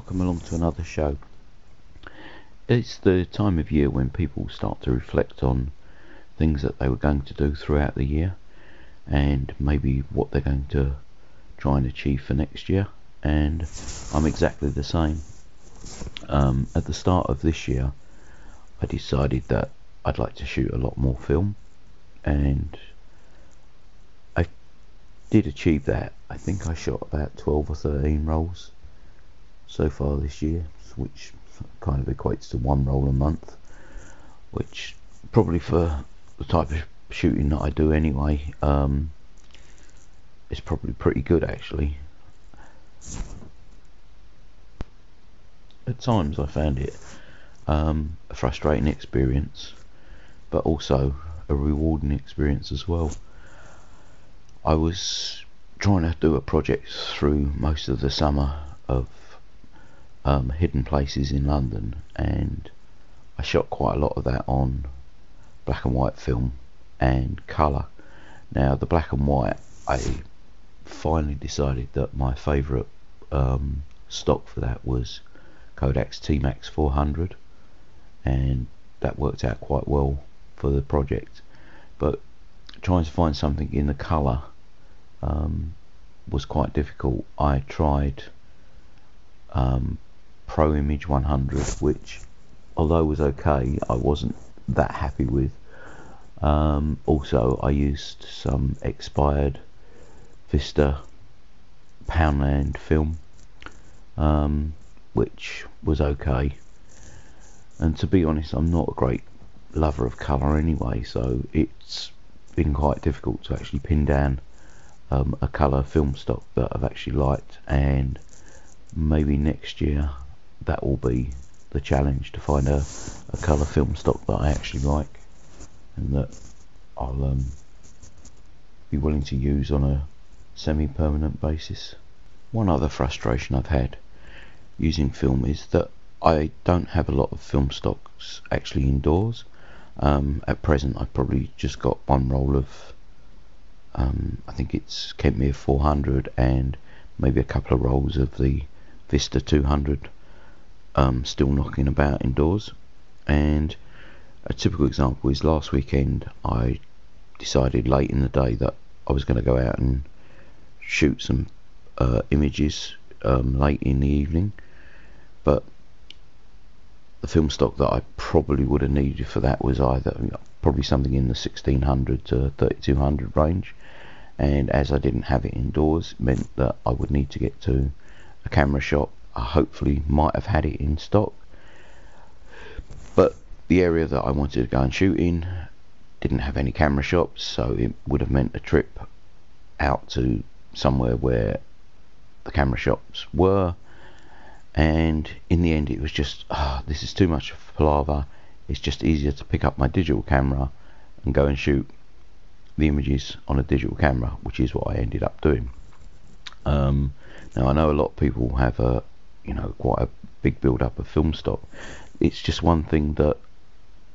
Welcome along to another show. It's the time of year when people start to reflect on things that they were going to do throughout the year and maybe what they're going to try and achieve for next year. And I'm exactly the same. Um, at the start of this year, I decided that I'd like to shoot a lot more film, and I did achieve that. I think I shot about 12 or 13 rolls so far this year, which kind of equates to one roll a month, which probably for the type of shooting that I do anyway, um, is probably pretty good actually. At times I found it um, a frustrating experience, but also a rewarding experience as well. I was trying to do a project through most of the summer of um, hidden places in London, and I shot quite a lot of that on black and white film and colour. Now, the black and white, I finally decided that my favourite um, stock for that was Kodak's T-Max 400, and that worked out quite well for the project. But trying to find something in the colour um, was quite difficult. I tried um, Pro Image 100, which, although was okay, I wasn't that happy with. Um, also, I used some expired Vista Poundland film, um, which was okay. And to be honest, I'm not a great lover of colour anyway, so it's been quite difficult to actually pin down um, a colour film stock that I've actually liked and maybe next year that will be the challenge to find a, a colour film stock that I actually like and that I'll um, be willing to use on a semi-permanent basis. One other frustration I've had using film is that I don't have a lot of film stocks actually indoors. Um, at present I've probably just got one roll of um, I think it's Kentmere 400 and maybe a couple of rolls of the Vista 200 um, still knocking about indoors. And a typical example is last weekend I decided late in the day that I was going to go out and shoot some uh, images um, late in the evening, but the film stock that I probably would have needed for that was either probably something in the 1600 to 3200 range, and as I didn't have it indoors, it meant that I would need to get to a camera shop I hopefully might have had it in stock. But the area that I wanted to go and shoot in didn't have any camera shops, so it would have meant a trip out to somewhere where the camera shops were. And in the end, it was just, oh, this is too much of palaver. It's just easier to pick up my digital camera and go and shoot the images on a digital camera, which is what I ended up doing. Um, now I know a lot of people have a, you know quite a big build up of film stock. It's just one thing that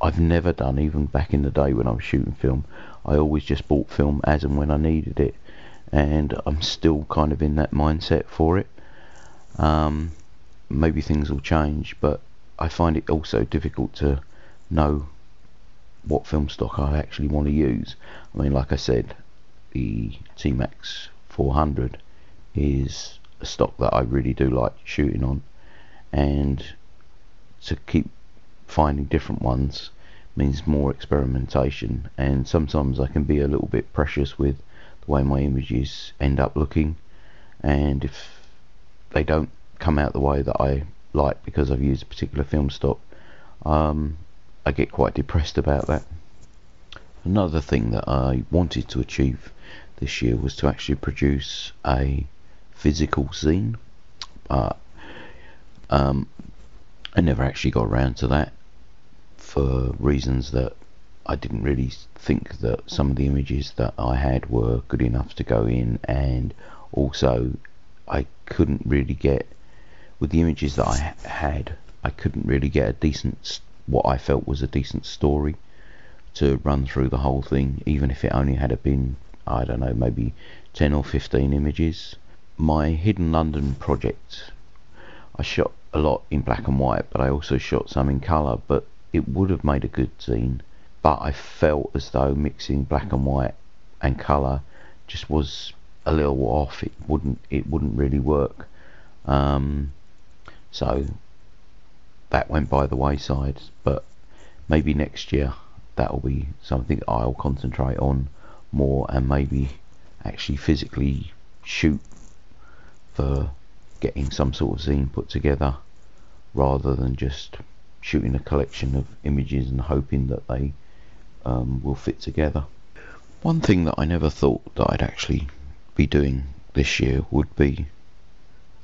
I've never done, even back in the day when I was shooting film. I always just bought film as and when I needed it, and I'm still kind of in that mindset for it. Um, maybe things will change, but I find it also difficult to know what film stock I actually want to use. I mean, like I said, the T-Max 400 is stock that I really do like shooting on. And to keep finding different ones means more experimentation. And sometimes I can be a little bit precious with the way my images end up looking. And if they don't come out the way that I like because I've used a particular film stock um, I get quite depressed about that. Another thing that I wanted to achieve this year was to actually produce a physical zine, But um, I never actually got around to that for reasons that I didn't really think that some of the images that I had were good enough to go in, and also I couldn't really get with the images that I had. I couldn't really get a decent, what I felt was a decent story to run through the whole thing, even if it only had been, I don't know, maybe 10 or 15 images my Hidden London project I shot a lot in black and white, but I also shot some in colour. But it would have made a good zine. But I felt as though mixing black and white and colour just was a little off. It wouldn't it wouldn't really work. Um, so that went by the wayside. But maybe next year that will be something I'll concentrate on more and maybe actually physically shoot for getting some sort of zine put together rather than just shooting a collection of images and hoping that they um, will fit together. One thing that I never thought that I'd actually be doing this year would be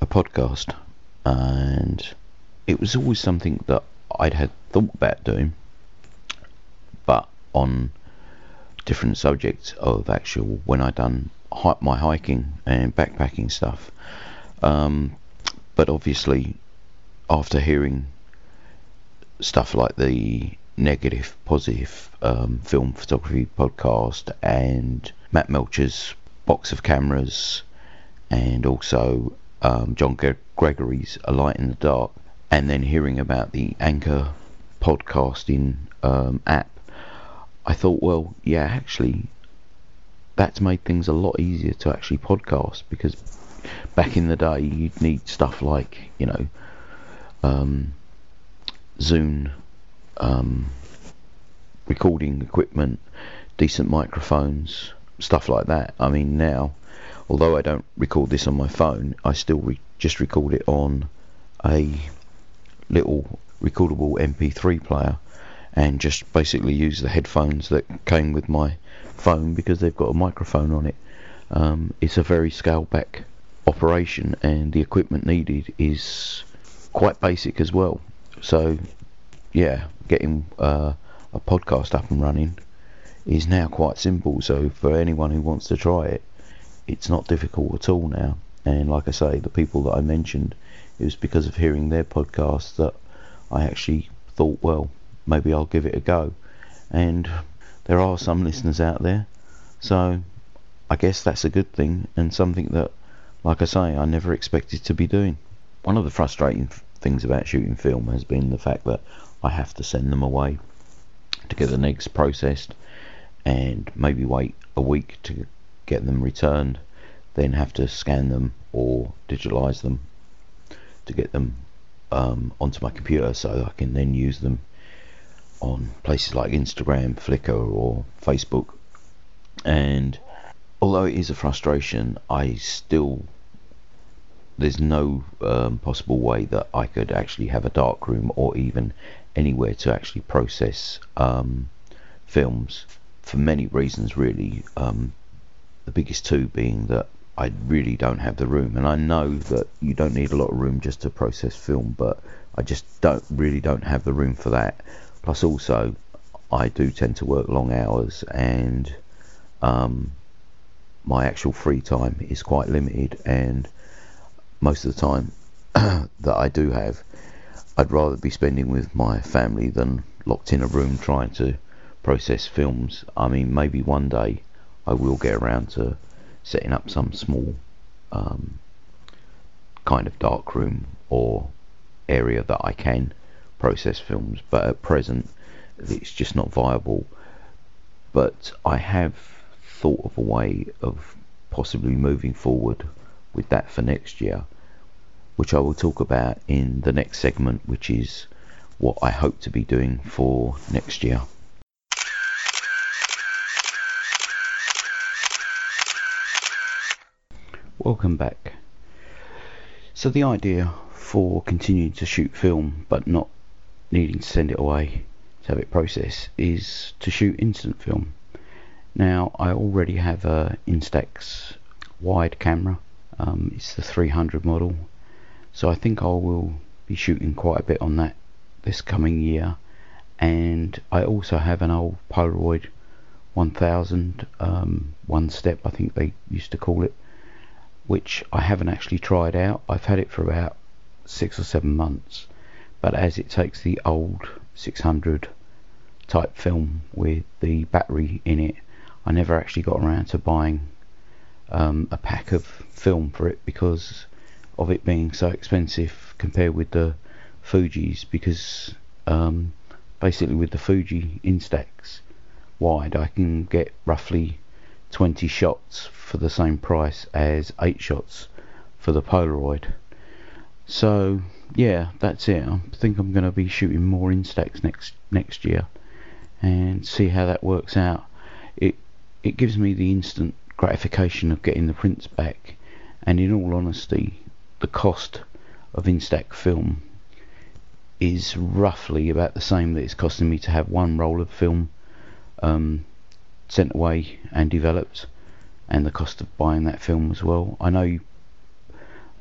a podcast and it was always something that I'd had thought about doing but on different subjects of actual when I done my hiking and backpacking stuff. Um, but obviously, after hearing stuff like the negative, positive um, film photography podcast and Matt Melcher's box of cameras, and also um, John Gre- Gregory's A Light in the Dark, and then hearing about the Anchor podcasting um, app I thought, well, yeah, actually, that's made things a lot easier to actually podcast because back in the day you'd need stuff like, you know, um, Zoom, um, recording equipment, decent microphones, stuff like that. I mean, now, although I don't record this on my phone, I still re- just record it on a little recordable MP3 player and just basically use the headphones that came with my phone because they've got a microphone on it. Um, it's a very scaled back operation and the equipment needed is quite basic as well. So, yeah, getting uh, a podcast up and running is now quite simple. So, for anyone who wants to try it, it's not difficult at all now. And like I say, the people that I mentioned, it was because of hearing their podcast that I actually thought, well, maybe I'll give it a go. And there are some listeners out there, so I guess that's a good thing and something that, like I say, I never expected to be doing. One of the frustrating things about shooting film has been the fact that I have to send them away to get the negs processed and maybe wait a week to get them returned, then have to scan them or digitalize them to get them um, onto my computer so I can then use them on places like Instagram, Flickr, or Facebook. And although it is a frustration, I still there's no um, possible way that I could actually have a dark room or even anywhere to actually process um, films for many reasons really. Um, the biggest two being that I really don't have the room. And I know that you don't need a lot of room just to process film but I just don't really don't have the room for that Plus, also, I do tend to work long hours, and um, my actual free time is quite limited. And most of the time that I do have, I'd rather be spending with my family than locked in a room trying to process films. I mean, maybe one day I will get around to setting up some small um, kind of dark room or area that I can process films, but at present it's just not viable. But I have thought of a way of possibly moving forward with that for next year, which I will talk about in the next segment, which is what I hope to be doing for next year. Welcome back. So the idea for continuing to shoot film but not needing to send it away to have it processed is to shoot instant film. Now I already have a Instax wide camera. Um, it's the 300 model, so I think I will be shooting quite a bit on that this coming year. And I also have an old Polaroid 1000 um, one step, I think they used to call it, which I haven't actually tried out. I've had it for about six or seven months but as it takes the old 600 type film with the battery in it I never actually got around to buying um, a pack of film for it because of it being so expensive compared with the Fuji's because um, basically with the Fuji Instax wide I can get roughly 20 shots for the same price as 8 shots for the Polaroid so yeah that's it I think I'm going to be shooting more Instax next next year and see how that works out it it gives me the instant gratification of getting the prints back and in all honesty the cost of Instax film is roughly about the same that it's costing me to have one roll of film um, sent away and developed and the cost of buying that film as well. I know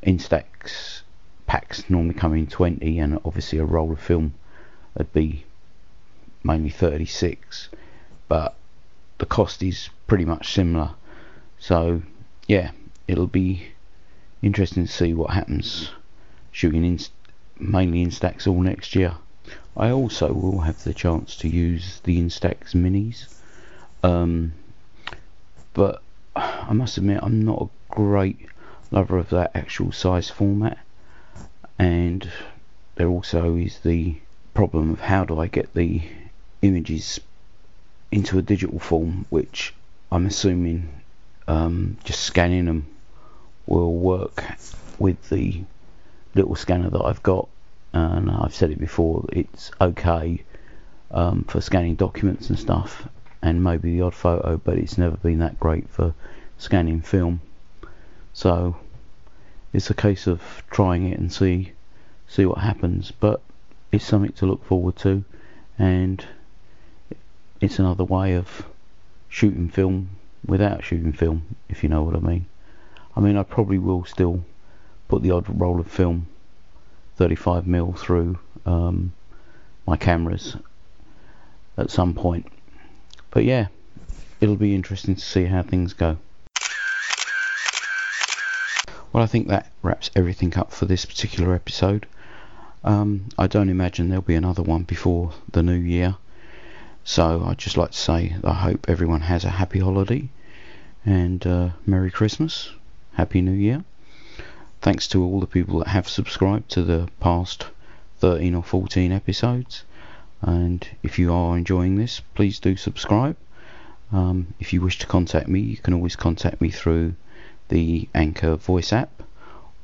Instax packs normally come in 20 and obviously a roll of film would be mainly 36 but the cost is pretty much similar so yeah it'll be interesting to see what happens shooting in mainly Instax all next year. I also will have the chance to use the Instax minis um, but I must admit I'm not a great lover of that actual size format and there also is the problem of how do I get the images into a digital form which I'm assuming um, just scanning them will work with the little scanner that I've got. And I've said it before it's okay um, for scanning documents and stuff and maybe the odd photo but it's never been that great for scanning film. So it's a case of trying it and see see what happens but it's something to look forward to and it's another way of shooting film without shooting film if you know what I mean. I mean I probably will still put the odd roll of film 35 mil through um, my cameras at some point. But yeah it'll be interesting to see how things go well I think that wraps everything up for this particular episode um, I don't imagine there'll be another one before the new year so I'd just like to say I hope everyone has a happy holiday and uh, Merry Christmas Happy New Year. Thanks to all the people that have subscribed to the past 13 or 14 episodes. And if you are enjoying this, please do subscribe. Um, if you wish to contact me, you can always contact me through the Anchor voice app,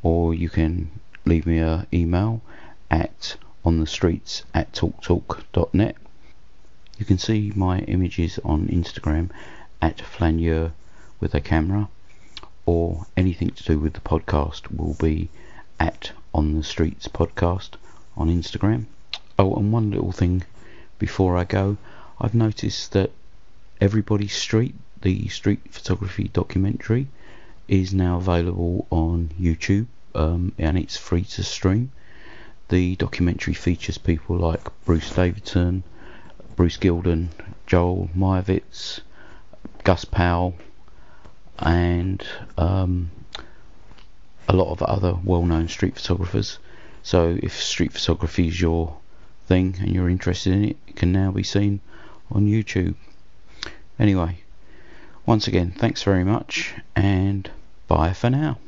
or you can leave me an email at on the streets at talktalk.net. You can see my images on Instagram at flaneur with a camera or anything to do with the podcast will be at On the Streets Podcast on Instagram. Oh, and one little thing before I go, I've noticed that Everybody's Street, the street photography documentary, is now available on YouTube um, and it's free to stream. The documentary features people like Bruce Davidson, Bruce Gilden, Joel Meyerowitz, Gus Powell, and um, a lot of other well-known street photographers. So if street photography is your thing and you're interested in it, it can now be seen on YouTube. Anyway, once again, thanks very much and bye for now.